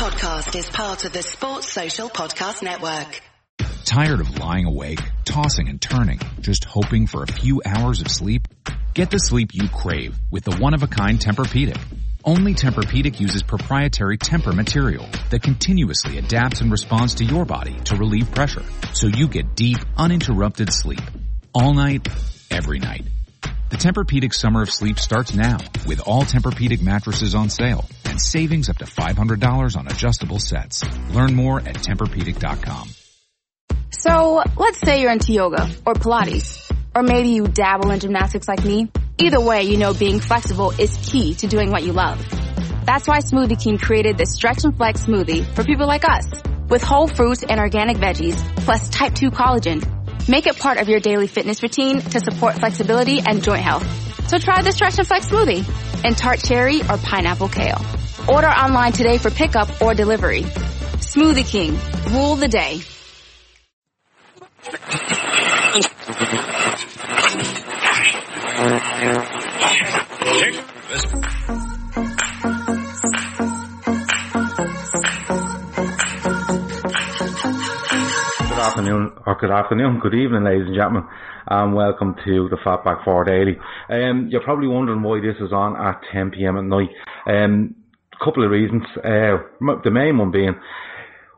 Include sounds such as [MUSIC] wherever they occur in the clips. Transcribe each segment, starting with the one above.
podcast is part of the Sports Social Podcast Network. Tired of lying awake, tossing and turning, just hoping for a few hours of sleep? Get the sleep you crave with the one-of-a-kind Tempur-Pedic. Only Tempur-Pedic uses proprietary Tempur material that continuously adapts and responds to your body to relieve pressure, so you get deep, uninterrupted sleep. All night, every night. The Tempur-Pedic Summer of Sleep starts now with all Tempur-Pedic mattresses on sale and savings up to $500 on adjustable sets. Learn more at TempurPedic.com. So let's say you're into yoga or Pilates, or maybe you dabble in gymnastics like me. Either way, you know being flexible is key to doing what you love. That's why Smoothie King created the Stretch and Flex smoothie for people like us. With whole fruits and organic veggies, plus type 2 collagen Make it part of your daily fitness routine to support flexibility and joint health. So try the Stretch and Flex smoothie in tart cherry or pineapple kale. Order online today for pickup or delivery. Smoothie King. Rule the day. [LAUGHS] afternoon, or good afternoon, good evening, ladies and gentlemen, and welcome to the Fatback 4 Daily. Um, you're probably wondering why this is on at 10 pm at night. Um, couple of reasons. Uh, the main one being,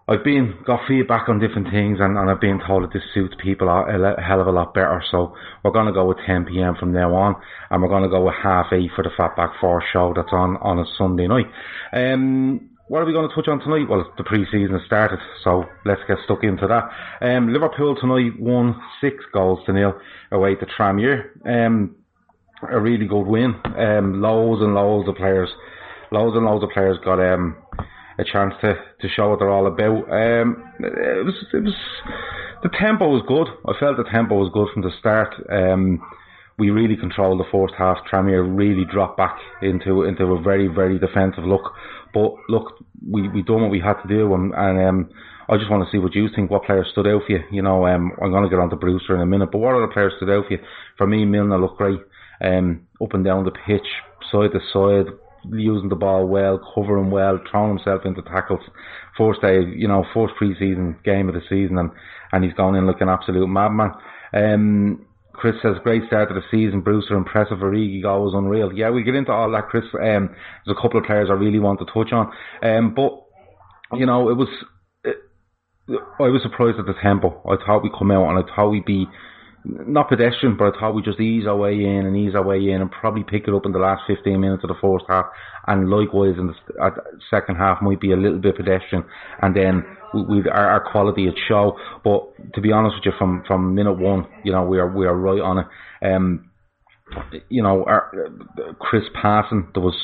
I've been got feedback on different things, and, and I've been told that this suits people a, a hell of a lot better. So we're going to go with 10 pm from now on, and we're going to go with half eight for the Fatback 4 show that's on on a Sunday night. Um, what are we going to touch on tonight? Well, the pre-season started, so let's get stuck into that. Um, Liverpool tonight won six goals to nil away to Tranmere. Um, a really good win. Um, loads and loads of players, loads and loads of players got um, a chance to, to show what they're all about. Um, it was it was the tempo was good. I felt the tempo was good from the start. Um, we really controlled the first half. Tranmere really dropped back into into a very very defensive look. But look, we we done what we had to do, and, and um, I just want to see what you think. What players stood out for you? You know, um, I'm going to get on to Brewster in a minute, but what other players stood out for you? For me, Milner looked great, um, up and down the pitch, side to side, using the ball well, covering well, throwing himself into tackles. First day, you know, first pre-season game of the season, and and he's gone in an absolute madman. Um, Chris says, great start to the season. Brewster impressive. Origi was unreal. Yeah, we get into all that, Chris. Um, there's a couple of players I really want to touch on. Um, but, you know, it was, it, I was surprised at the tempo. I thought we'd come out and I thought we'd be, not pedestrian, but I thought we'd just ease our way in and ease our way in and probably pick it up in the last 15 minutes of the first half. And likewise in the second half might be a little bit pedestrian. And then we, our, our quality would show. But to be honest with you, from, from minute one, you know, we are, we are right on it. Um, you know, our, Chris passing, there was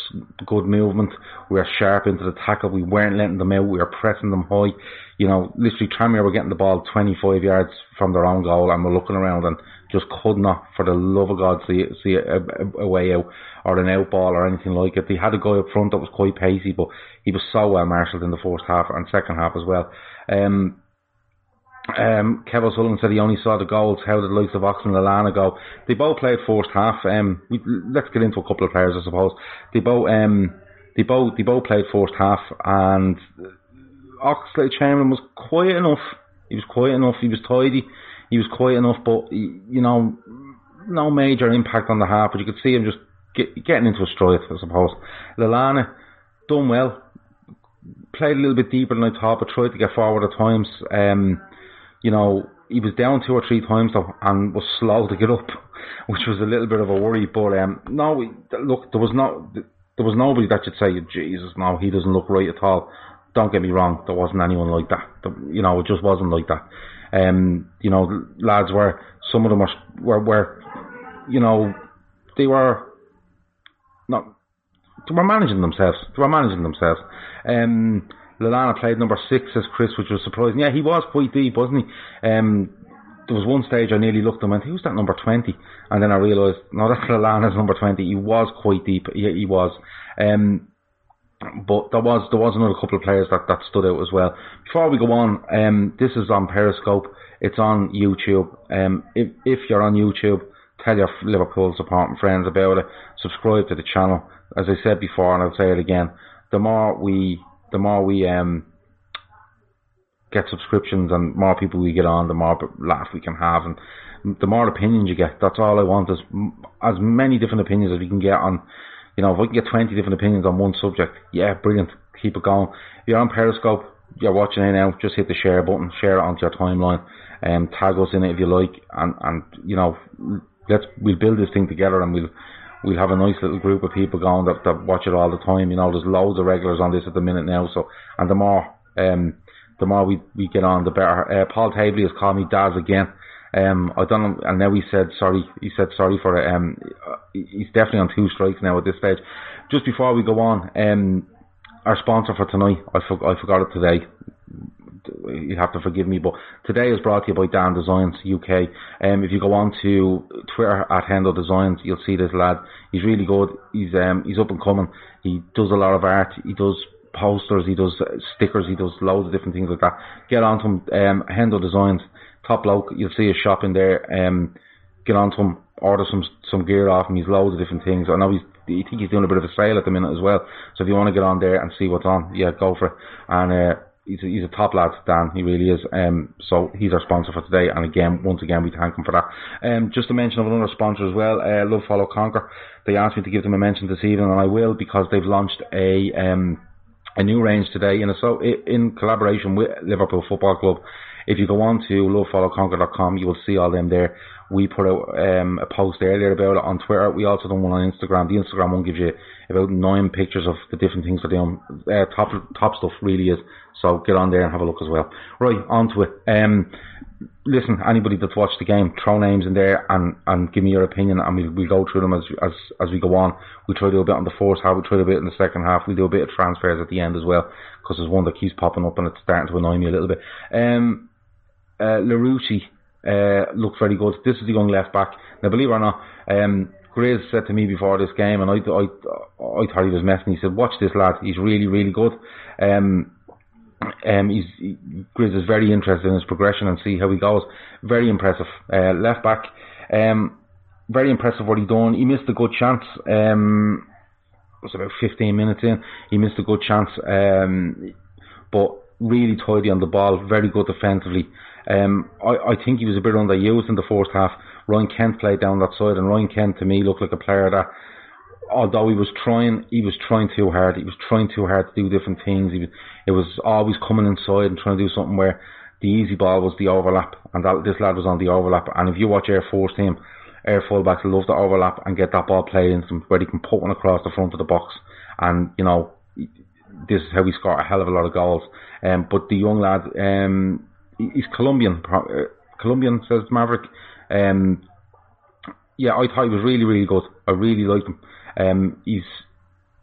good movement. We were sharp into the tackle. We weren't letting them out. We were pressing them high. You know, literally, Tranmere were getting the ball 25 yards from their own goal, and we're looking around and just could not, for the love of God, see see a, a, a way out or an out ball or anything like it. They had a guy up front that was quite pacey, but he was so well marshalled in the first half and second half as well. Um, um, Kevin Sullivan said he only saw the goals. How did of Oxen and Lallana go? They both played first half. Um, we, let's get into a couple of players, I suppose. They both, um, they both, they both played first half, and Oxlade Chamberlain was quiet enough. He was quiet enough. He was tidy. He was quiet enough, but you know, no major impact on the half. But you could see him just get, getting into a stride, I suppose. Lallana done well. Played a little bit deeper than I thought, but tried to get forward at times. Um, you know, he was down two or three times though, and was slow to get up, [LAUGHS] which was a little bit of a worry. But um, no, look, there was not, there was nobody that should say, Jesus, no, he doesn't look right at all. Don't get me wrong, there wasn't anyone like that. You know, it just wasn't like that. Um, you know, lads were some of them were were, were you know, they were not they were managing themselves. They were managing themselves. Um, Lallana played number six as Chris, which was surprising. Yeah, he was quite deep, wasn't he? Um, there was one stage I nearly looked at him and who's that number 20? And then I realised, no, that's [LAUGHS] Lallana's number 20. He was quite deep. He, he was. Um, but there was there was another couple of players that, that stood out as well. Before we go on, um, this is on Periscope. It's on YouTube. Um, if if you're on YouTube, tell your Liverpool supporting friends about it. Subscribe to the channel. As I said before, and I'll say it again. The more we the more we um, get subscriptions and more people we get on, the more laugh we can have, and the more opinions you get. That's all I want is as many different opinions as we can get on. You know, if we can get 20 different opinions on one subject, yeah, brilliant. Keep it going. If you're on Periscope, you're watching it now, just hit the share button, share it onto your timeline, and um, tag us in it if you like, and, and, you know, let's, we'll build this thing together and we'll, we'll have a nice little group of people going that, that watch it all the time. You know, there's loads of regulars on this at the minute now, so, and the more, um, the more we, we get on, the better. Uh, Paul Tabley has called me Daz again. Um, I don't know, and now he said sorry. He said sorry for it. Um, he's definitely on two strikes now at this stage. Just before we go on, um, our sponsor for tonight, I, for, I forgot it today. You have to forgive me, but today is brought to you by Dan Designs UK. Um, if you go on to Twitter at Hendo Designs, you'll see this lad. He's really good. He's um, he's up and coming. He does a lot of art. He does posters. He does stickers. He does loads of different things like that. Get on to him. Um, Hendo Designs top bloke. You'll see his shop in there. Um, get on to him, order some some gear off him. He's loads of different things. I know he's. I think he's doing a bit of a sale at the minute as well. So if you want to get on there and see what's on, yeah, go for it. And uh, he's a, he's a top lad, Dan. He really is. Um, so he's our sponsor for today. And again, once again, we thank him for that. Um, just a mention of another sponsor as well, uh, Love Follow Conquer. They asked me to give them a mention this evening, and I will because they've launched a um a new range today in a, so in collaboration with Liverpool Football Club. If you go on to lovefollowconquer.com, you will see all them there. We put out um, a post earlier about it on Twitter. We also done one on Instagram. The Instagram one gives you about nine pictures of the different things they're doing. Uh, top top stuff really is. So get on there and have a look as well. Right, on to it. Um, listen, anybody that's watched the game, throw names in there and, and give me your opinion, and we'll, we'll go through them as as as we go on. We try to do a bit on the first half, we try to do a bit in the second half. We do a bit of transfers at the end as well because there's one that keeps popping up and it's starting to annoy me a little bit. Um, uh, Larouci uh, looked very good. This is the young left back. Now, believe it or not, um, Grizz said to me before this game, and I, I, I thought he was messing. He said, "Watch this lad. He's really, really good." Um, um, he's he, Grizz is very interested in his progression and see how he goes. Very impressive. Uh, left back, um, very impressive what he done. He missed a good chance. Um, it was about 15 minutes in. He missed a good chance, um, but really tidy on the ball. Very good defensively. Um, I, I think he was a bit underused in the first half. Ryan Kent played down that side, and Ryan Kent to me looked like a player that, although he was trying, he was trying too hard. He was trying too hard to do different things. He was, it was always coming inside and trying to do something where the easy ball was the overlap, and that this lad was on the overlap. And if you watch Air Force team, Air fullbacks love the overlap and get that ball played into them where they can put one across the front of the box. And you know, this is how we score a hell of a lot of goals. Um, but the young lad, um, he's Colombian. Uh, Colombian says Maverick. Um, yeah, I thought he was really, really good. I really liked him. Um, he's,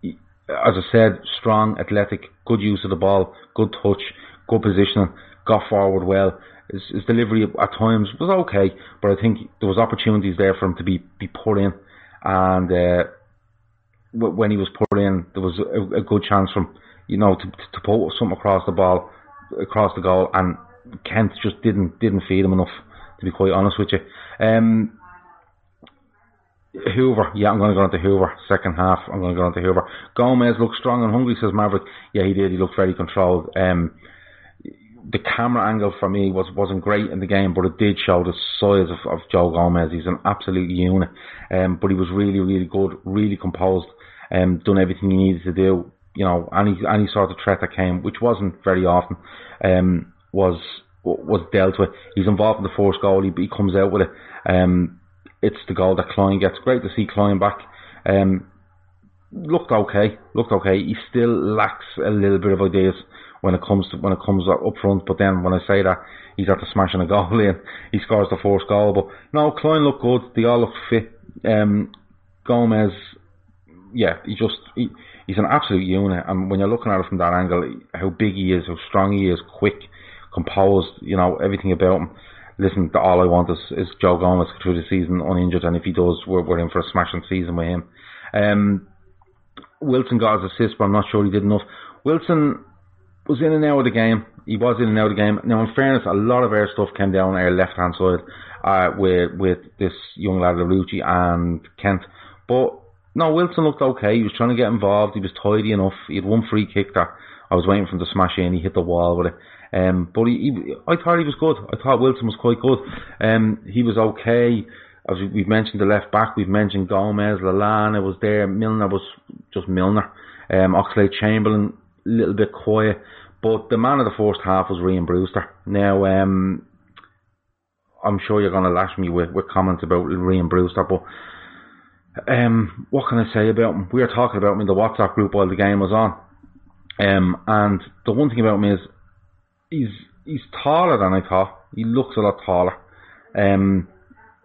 he, as I said, strong, athletic, good use of the ball, good touch, good positioning, got forward well. His, his delivery at times was okay, but I think there was opportunities there for him to be be put in, and uh, when he was put in, there was a, a good chance from you know to to put something across the ball, across the goal, and Kent just didn't didn't feed him enough, to be quite honest with you. Um, Hoever, yeah, I'm going to go on to Hoever. Second half, I'm going to go on to Hoever. Gomez looked strong and hungry, says Maverick. Yeah, he did. He looked very controlled. Um, the camera angle for me was wasn't great in the game, but it did show the size of, of Joe Gomez. He's an absolute unit. Um, but he was really, really good, really composed, um, done everything he needed to do. You know, any any sort of threat that came, which wasn't very often. Um, was was dealt with. He's involved in the first goal. He, he comes out with it. Um, it's the goal that Clyne gets. Great to see Clyne back. Um, looked okay. Looked okay. He still lacks a little bit of ideas when it comes to when it comes up front. But then when I say that, he's after smashing a goal [LAUGHS] in. He scores the first goal. But no, Clyne looked good. They all looked fit. Um, Gomez, yeah, he just he, he's an absolute unit. And when you're looking at it from that angle, how big he is, how strong he is, quick composed, you know, everything about him. Listen, all I want is, is Joe Gomez through the season uninjured, and if he does, we're, we're in for a smashing season with him. Um, Wilson got his assist, but I'm not sure he did enough. Wilson was in and out of the game. He was in and out of the game. Now, in fairness, a lot of our stuff came down our left hand side uh, with with this young lad Larouci and Kent. But no, Wilson looked okay. He was trying to get involved. He was tidy enough. He had one free kick that I was waiting for him to smash in. He hit the wall with it. Um, but he, he, I thought he was good. I thought Wilson was quite good. Um, he was okay. As we've mentioned the left back, we've mentioned Gomez, Lallana was there, Milner was just Milner. Um, Oxlade Chamberlain, a little bit quiet. But the man of the first half was Ryan Brewster. Now, um, I'm sure you're going to lash me with, with comments about Ryan Brewster, but um, what can I say about him? We were talking about him in the WhatsApp group while the game was on. Um, and the one thing about him is he's he's taller than I thought. He looks a lot taller. Um,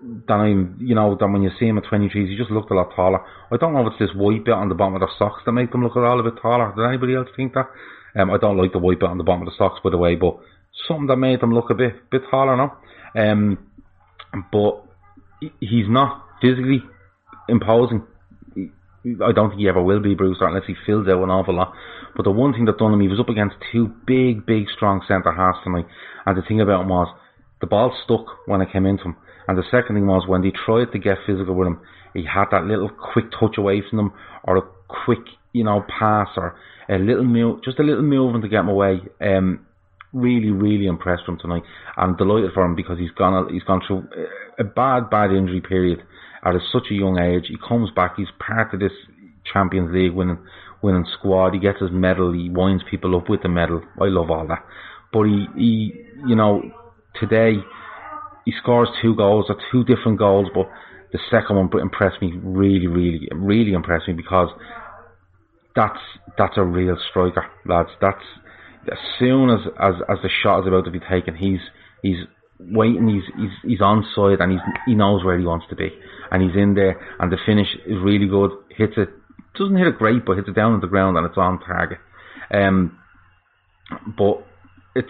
than I, you know, than when you see him at 23, he just looked a lot taller. I don't know if it's this white bit on the bottom of their socks that make them look a little bit taller. Did anybody else think that? Um, I don't like the white bit on the bottom of the socks, by the way, but something that made them look a bit, bit taller now. Um, but he's not physically imposing. I don't think he ever will be Brewster unless he fills out an awful lot. But the one thing that done him, he was up against two big, big, strong centre halves tonight. And the thing about him was, the ball stuck when it came into him. And the second thing was, when they tried to get physical with him, he had that little quick touch away from them, or a quick, you know, pass, or a little move, just a little movement to get him away. Um, really, really impressed him tonight. I'm delighted for him because he's gone, he's gone through a bad, bad injury period at such a young age. He comes back, he's part of this Champions League winning winning squad. He gets his medal. He winds people up with the medal. I love all that. But he, he, you know, today he scores two goals or two different goals, but the second one impressed me really, really, really impressed me because that's that's a real striker, lads. That's as soon as as, as the shot is about to be taken, he's he's waiting, he's he's he's on side and he's he knows where he wants to be, and he's in there, and the finish is really good. Hits it doesn't hit it great, but hits it down on the ground and it's on target. Um, but it's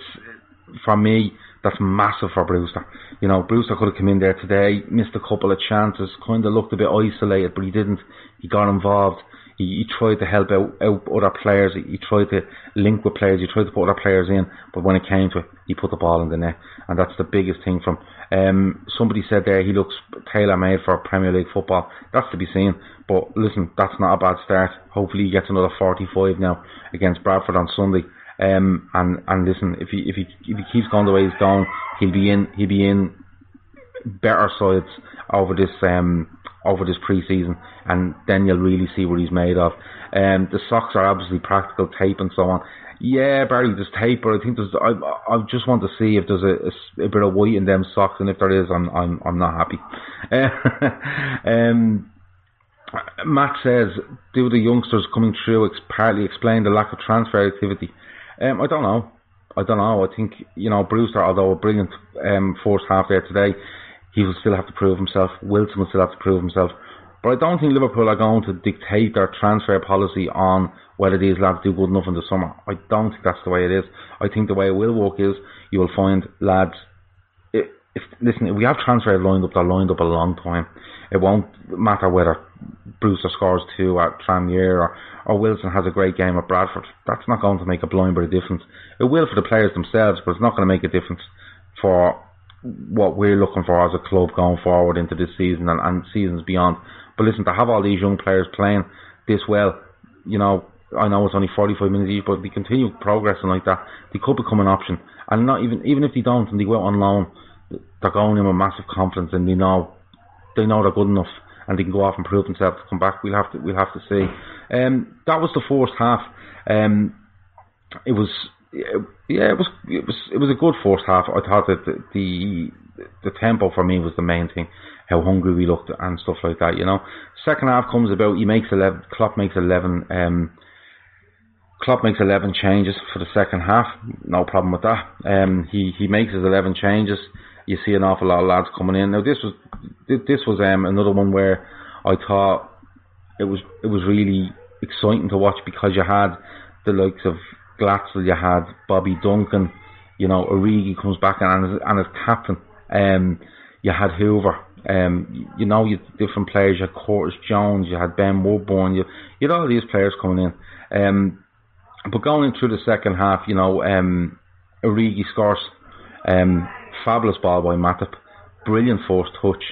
for me that's massive for Brewster. You know, Brewster could have come in there today, missed a couple of chances, kind of looked a bit isolated, but he didn't. He got involved. He, he tried to help out, out other players. He, he tried to link with players. He tried to put other players in, but when it came to it, he put the ball in the net, and that's the biggest thing from. Um, somebody said there he looks tailor made for Premier League football. That's to be seen. But listen, that's not a bad start. Hopefully he gets another 45 now against Bradford on Sunday. Um, and and listen, if he if he if he keeps going the way he's going, he'll be in he'll be in better sides over this um over this pre-season, and then you'll really see what he's made of. Um, the socks are obviously practical tape and so on. Yeah, Barry, there's tape, but I think there's. I I just want to see if there's a, a, a bit of white in them socks, and if there is, I'm I'm I'm not happy. [LAUGHS] um, Matt says, do the youngsters coming through ex- partly explain the lack of transfer activity? Um, I don't know. I don't know. I think, you know, Brewster, although a brilliant um, first half there today, he will still have to prove himself. Wilson will still have to prove himself. But I don't think Liverpool are going to dictate their transfer policy on whether these lads do good enough in the summer. I don't think that's the way it is. I think the way it will work is you will find lads. If, listen, if we have transfers lined up, they're lined up a long time. It won't matter whether Brewster scores two at Tranmere or, or Wilson has a great game at Bradford. That's not going to make a blind bit of difference. It will for the players themselves, but it's not going to make a difference for what we're looking for as a club going forward into this season and, and seasons beyond. But listen, to have all these young players playing this well, you know, I know it's only 45 minutes each, but they continue progressing like that, they could become an option. And not even even if they don't and they go out on loan, they're going in with massive confidence and they know they know they're good enough and they can go off and prove themselves to come back. We'll have to we'll have to see. Um, that was the first half. Um, it was yeah, it was it was it was a good first half. I thought that the, the the tempo for me was the main thing. How hungry we looked and stuff like that. You know, second half comes about. He makes eleven. Klopp makes eleven. Um, Klopp makes eleven changes for the second half. No problem with that. Um, he he makes his eleven changes you see an awful lot of lads coming in. Now this was this was um, another one where I thought it was it was really exciting to watch because you had the likes of Glatzel, you had Bobby Duncan, you know, Origi comes back and as, and as captain. Um, you had Hoever. Um, you know, you different players. You had Curtis Jones. You had Ben Woodburn. You you had all these players coming in. Um, but going in through the second half, you know, um, Origi scores. Um, Fabulous ball by Matip. Brilliant force touch.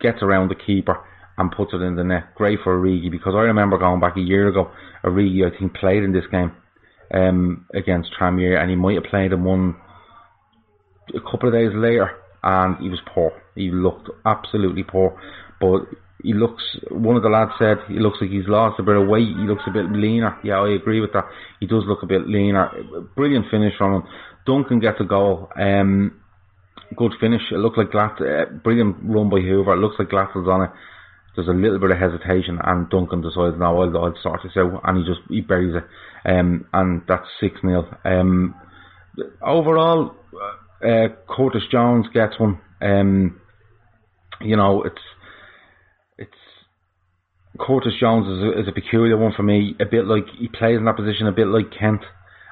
Gets around the keeper and puts it in the net. Great for Origi because I remember going back a year ago, Origi I think played in this game. Um, against Tranmere, and he might have played him one a couple of days later, and he was poor. He looked absolutely poor, but he looks. One of the lads said he looks like he's lost a bit of weight. He looks a bit leaner. Yeah, I agree with that. He does look a bit leaner. Brilliant finish from him. Duncan gets a goal. Um, good finish. It looked like Glatt. Uh, brilliant run by Hoever. It looks like Glatzel's on it. There's a little bit of hesitation, and Duncan decides now I'll, I'll sort this out, and he just he buries it. Um, and that's six 0 Um, overall, uh, Curtis Jones gets one. Um, you know, it's it's Curtis Jones is a, is a peculiar one for me. A bit like he plays in that position, a bit like Kent,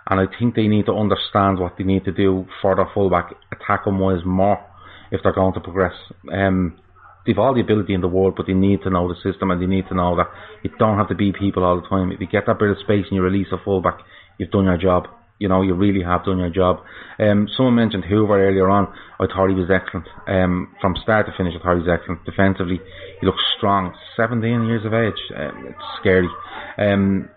and I think they need to understand what they need to do for their fullback, attack him wise more if they're going to progress. Um, they've all the ability in the world, but they need to know the system and they need to know that you don't have to be people all the time. If you get that bit of space and you release a fullback, you've done your job. You know, you really have done your job. Um, someone mentioned Hoever earlier on. I thought he was excellent. Um, from start to finish, I thought he was excellent. Defensively, he looks strong. 17 years of age. Um, it's scary. Um,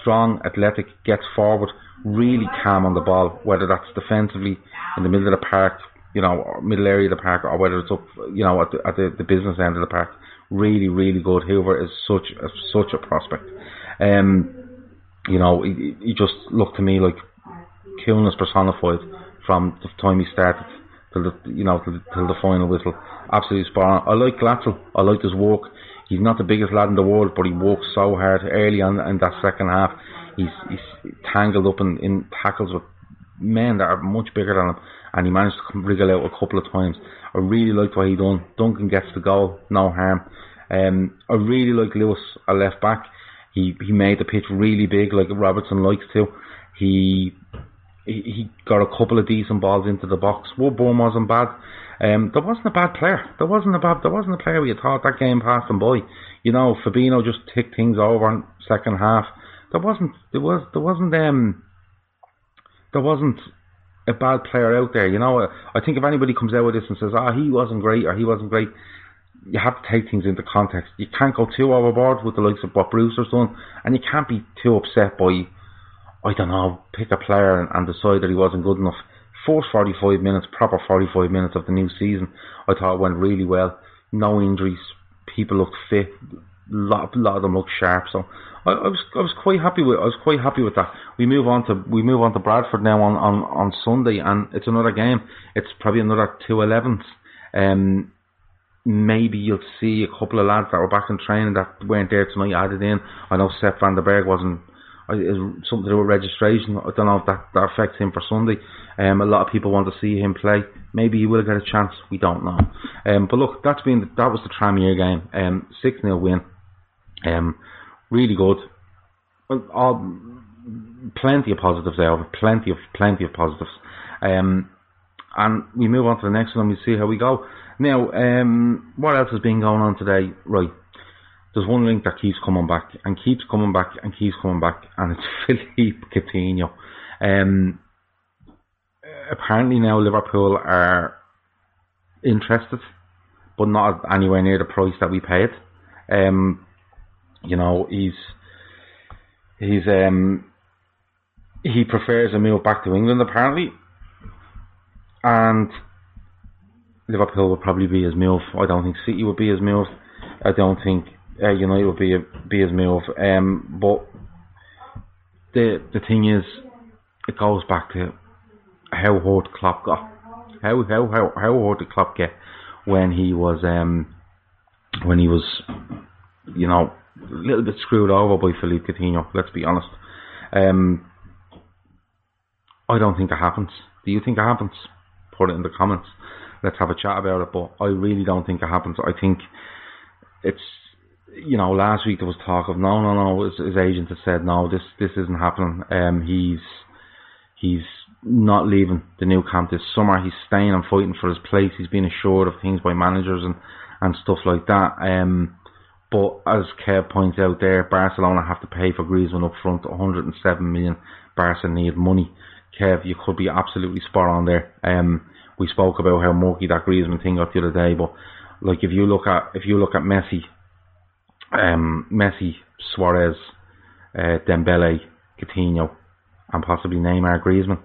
strong, athletic, gets forward, really calm on the ball, whether that's defensively in the middle of the park, you know, middle area of the park, or whether it's up, you know, at the, at the, the business end of the park. Really, really good. Hoever is such a, such a prospect. Um, you know, he, he just looked to me like coolness personified from the time he started till the you know till, till the final whistle. Absolutely spot on. I like Glatzel. I like his walk. He's not the biggest lad in the world, but he walks so hard early on in that second half. He's he's tangled up in, in tackles with men that are much bigger than him, and he managed to wriggle out a couple of times. I really liked what he done. Duncan gets the goal, no harm. Um, I really like Lewis, a left back. He he made the pitch really big, like Robertson likes to. He he, he got a couple of decent balls into the box. Woodburn wasn't bad. Um, there wasn't a bad player. There wasn't a bad. There wasn't a player we thought that game passed him by. You know, Fabinho just ticked things over in second half. There wasn't. There was. There wasn't. Um. There wasn't a bad player out there. You know, I think if anybody comes out with this and says, "Ah, oh, he wasn't great" or "He wasn't great," you have to take things into context. You can't go too overboard with the likes of what Brewster's done, and you can't be too upset by I don't know, pick a player and, and decide that he wasn't good enough. First 45 minutes, proper 45 minutes of the new season, I thought went really well. No injuries, people looked fit, lot, lot of them look sharp. So I, I, was I was quite happy with I was quite happy with that. We move on to we move on to Bradford now on, on, on Sunday, and it's another game. It's probably another two 11s. Um, maybe you'll see a couple of lads that were back in training that weren't there tonight added in. I know Sepp van den Berg wasn't is something to do with registration. I don't know if that, that affects him for Sunday. Um, a lot of people want to see him play. Maybe he will get a chance. We don't know. Um, but look, that's been that was the Tranmere game. Um, six 0 win. Um, really good. Well, all, plenty of positives there. Plenty of plenty of positives. Um, and we move on to the next one and we see how we go. Now, um, what else has been going on today? Right there's one link that keeps coming back and keeps coming back and keeps coming back, and it's [LAUGHS] Philippe Coutinho. Um, apparently now Liverpool are interested, but not anywhere near the price that we paid. Um, you know, he's he's um he prefers a move back to England apparently, and Liverpool would probably be his move. I don't think City would be his move. I don't think uh, United will be a, be his move. Um, but the the thing is, it goes back to how hard Klopp got. How how how how hard did Klopp get when he was um when he was you know a little bit screwed over by Philippe Coutinho. Let's be honest. Um, I don't think it happens. Do you think it happens? Put it in the comments. Let's have a chat about it. But I really don't think it happens. I think it's you know, last week there was talk of no, no, no. His, his agent has said no, this this isn't happening. Um, he's he's not leaving the Nou Camp this summer. He's staying and fighting for his place. He's been assured of things by managers and and stuff like that. Um, but as Kev points out there, Barcelona have to pay for Griezmann up front, 107 million. Barca need money. Kev, you could be absolutely spot on there. Um, we spoke about how murky that Griezmann thing got the other day, but like if you look at if you look at Messi um, Messi, Suarez, uh, Dembele, Coutinho, and possibly Neymar, Griezmann.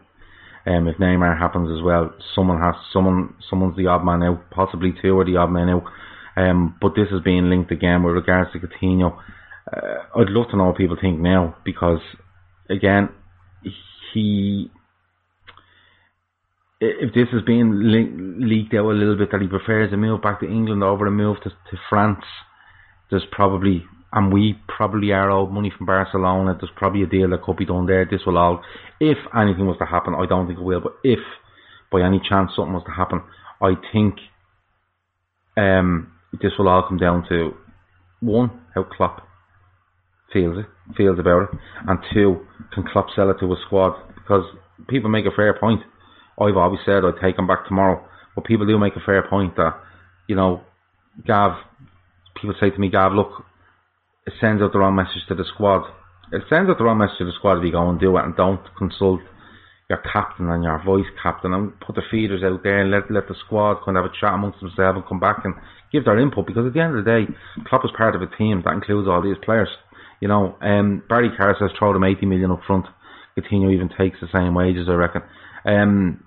Um, if Neymar happens as well, someone has someone someone's the odd man out, possibly two are the odd man out. Um, but this is being linked again with regards to Coutinho. Uh, I'd love to know what people think now because, again, he if this is being le- leaked out a little bit that he prefers a move back to England over a move to, to France, there's probably and we probably are owed money from Barcelona. There's probably a deal that could be done there. This will all, if anything was to happen, I don't think it will, but if by any chance something was to happen, I think um, this will all come down to one, how Klopp feels it, feels about it, and two, can Klopp sell it to a squad? Because people make a fair point. I've always said I'd take him back tomorrow, but people do make a fair point that, you know, Gav, people say to me, Gav, look, it sends out the wrong message to the squad. It sends out the wrong message to the squad if you go and do it and don't consult your captain and your vice captain and put the feeders out there and let let the squad kind of have a chat amongst themselves and come back and give their input because at the end of the day, Klopp is part of a team that includes all these players. You know, um, Barry Carr says throw them 80 million up front. Coutinho even takes the same wages, I reckon. Um,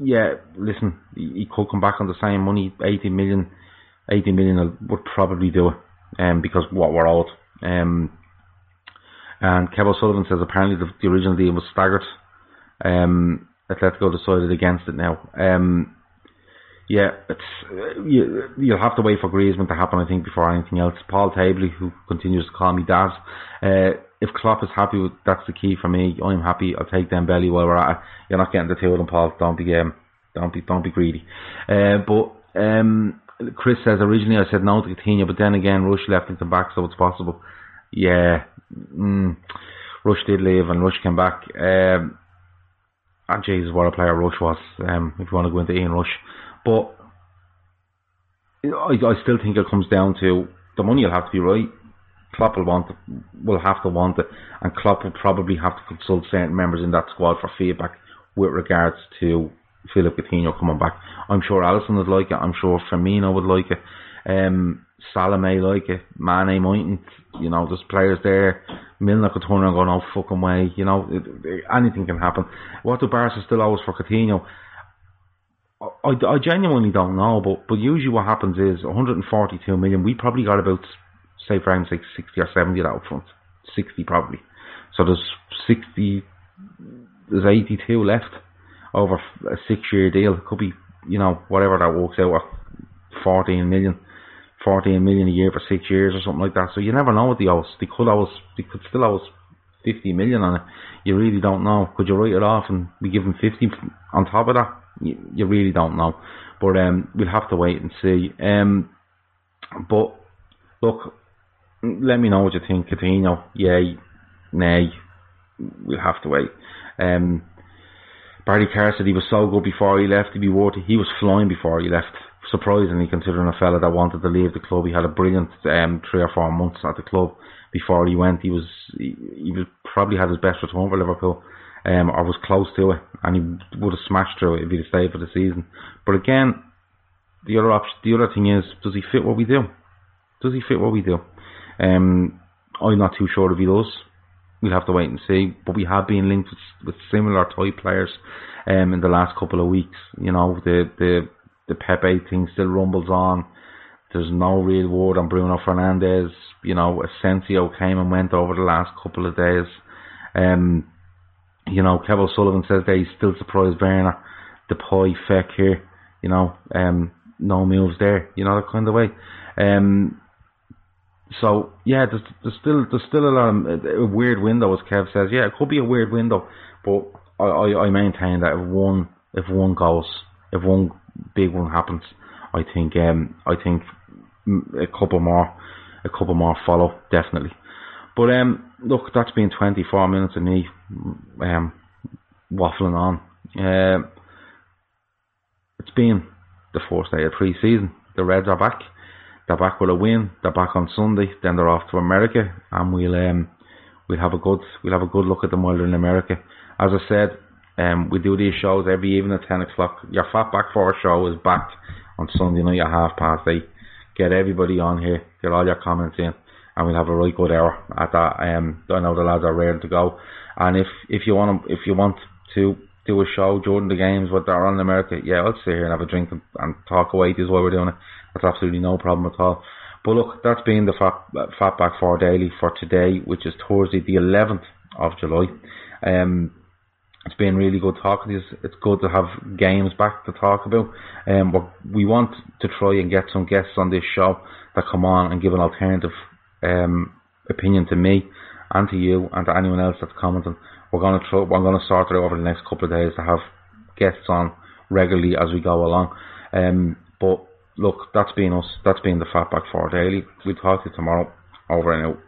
yeah, listen, he could come back on the same money, 80 million. 80 million would probably do it um, because what we're owed. Um, and Kev O'Sullivan says apparently the, the original deal was staggered. Um, Atletico decided against it now. Um, yeah, it's uh, you, you'll have to wait for Griezmann to happen, I think, before anything else. Paul Tabley, who continues to call me Daz, uh, if Klopp is happy, with, that's the key for me. I'm happy. I'll take Dembele while we're at it. You're not getting the two of them, Paul. Don't be um, don't be don't be greedy. Uh, but um, Chris says originally I said no to Coutinho, but then again Rush left into back, so it's possible. Yeah, mm, Rush did leave and Rush came back. Um, and Jesus, what a player Rush was. Um, if you want to go into Ian Rush, but I, I still think it comes down to the money will have to be right. Klopp will want will have to want it, and Klopp will probably have to consult certain members in that squad for feedback with regards to Philippe Coutinho coming back. I'm sure Alisson would like it. I'm sure Firmino would like it. Um, Salah may like it. Mane mightn't. You know, there's players there. Milner could turn around and go, no fucking way. You know, it, it, anything can happen. What do Barca still owe us for Coutinho? I, I genuinely don't know, but, but usually what happens is 142 million. We probably got about, say, for like 60 or 70 out front. 60 probably. So there's 60, there's 82 left over a six year deal. It could be, you know, whatever that works out at 14 million. 14 million a year for six years or something like that. So you never know what they owe us. They could owe us, they could still owe us 50 million on it. You really don't know. Could you write it off and we give them 50 on top of that? You, you really don't know. But um, we'll have to wait and see. Um, but look, let me know what you think, Coutinho. Yay, nay, we'll have to wait. Um, Barry he was so good before he left. He'd be worth He was flying before he left. Surprisingly, considering a fella that wanted to leave the club, he had a brilliant um, three or four months at the club before he went. He was he, he was probably had his best return for Liverpool, um, or was close to it, and he would have smashed through it if he'd stayed for the season. But again, the other option, the other thing is, does he fit what we do? Does he fit what we do? Um, I'm not too sure if he does we'll have to wait and see. But we have been linked with, with similar type players um, in the last couple of weeks. You know, the the the Pepe thing still rumbles on. There's no real word on Bruno Fernandes. You know, Asensio came and went over the last couple of days. Um, you know, Kevin Sullivan says that he's still surprised Werner, Depay, here. You know, um, no moves there. You know that kind of way. Um, so yeah, there's, there's still there's still a lot of a weird window, as Kev says. Yeah, it could be a weird window, but I, I, I maintain that if one if one goes, if one big one happens, I think um I think a couple more a couple more follow definitely. But um look, that's been 24 minutes of me um waffling on. Uh, it's been the first day of pre-season. The Reds are back. They're back with a win. They're back on Sunday. Then they're off to America, and we'll um, we'll have a good we'll have a good look at them while they're in America. As I said, um, we do these shows every evening at ten o'clock. Your Fat Back Four show is back on Sunday night at half past eight. Get everybody on here. Get all your comments in, and we'll have a really good hour at that. Um, I know the lads are ready to go, and if if you want if you want to do a show during the games, what they're on in America, yeah, let's sit here and have a drink and, and talk away. This is why we're doing it. That's absolutely no problem at all. But look, that's been the Fat, Fatback 4 Daily for today, which is Thursday, the 11th of July. Um, it's been really good talking to you. It's good to have games back to talk about. Um, we want to try and get some guests on this show that come on and give an alternative um, opinion to me and to you and to anyone else that's commenting. We're gonna try. We're gonna sort it over the next couple of days to have guests on regularly as we go along. Um, but look, that's been us. That's been the Fatback Four Daily. We'll talk to you tomorrow. Over and out.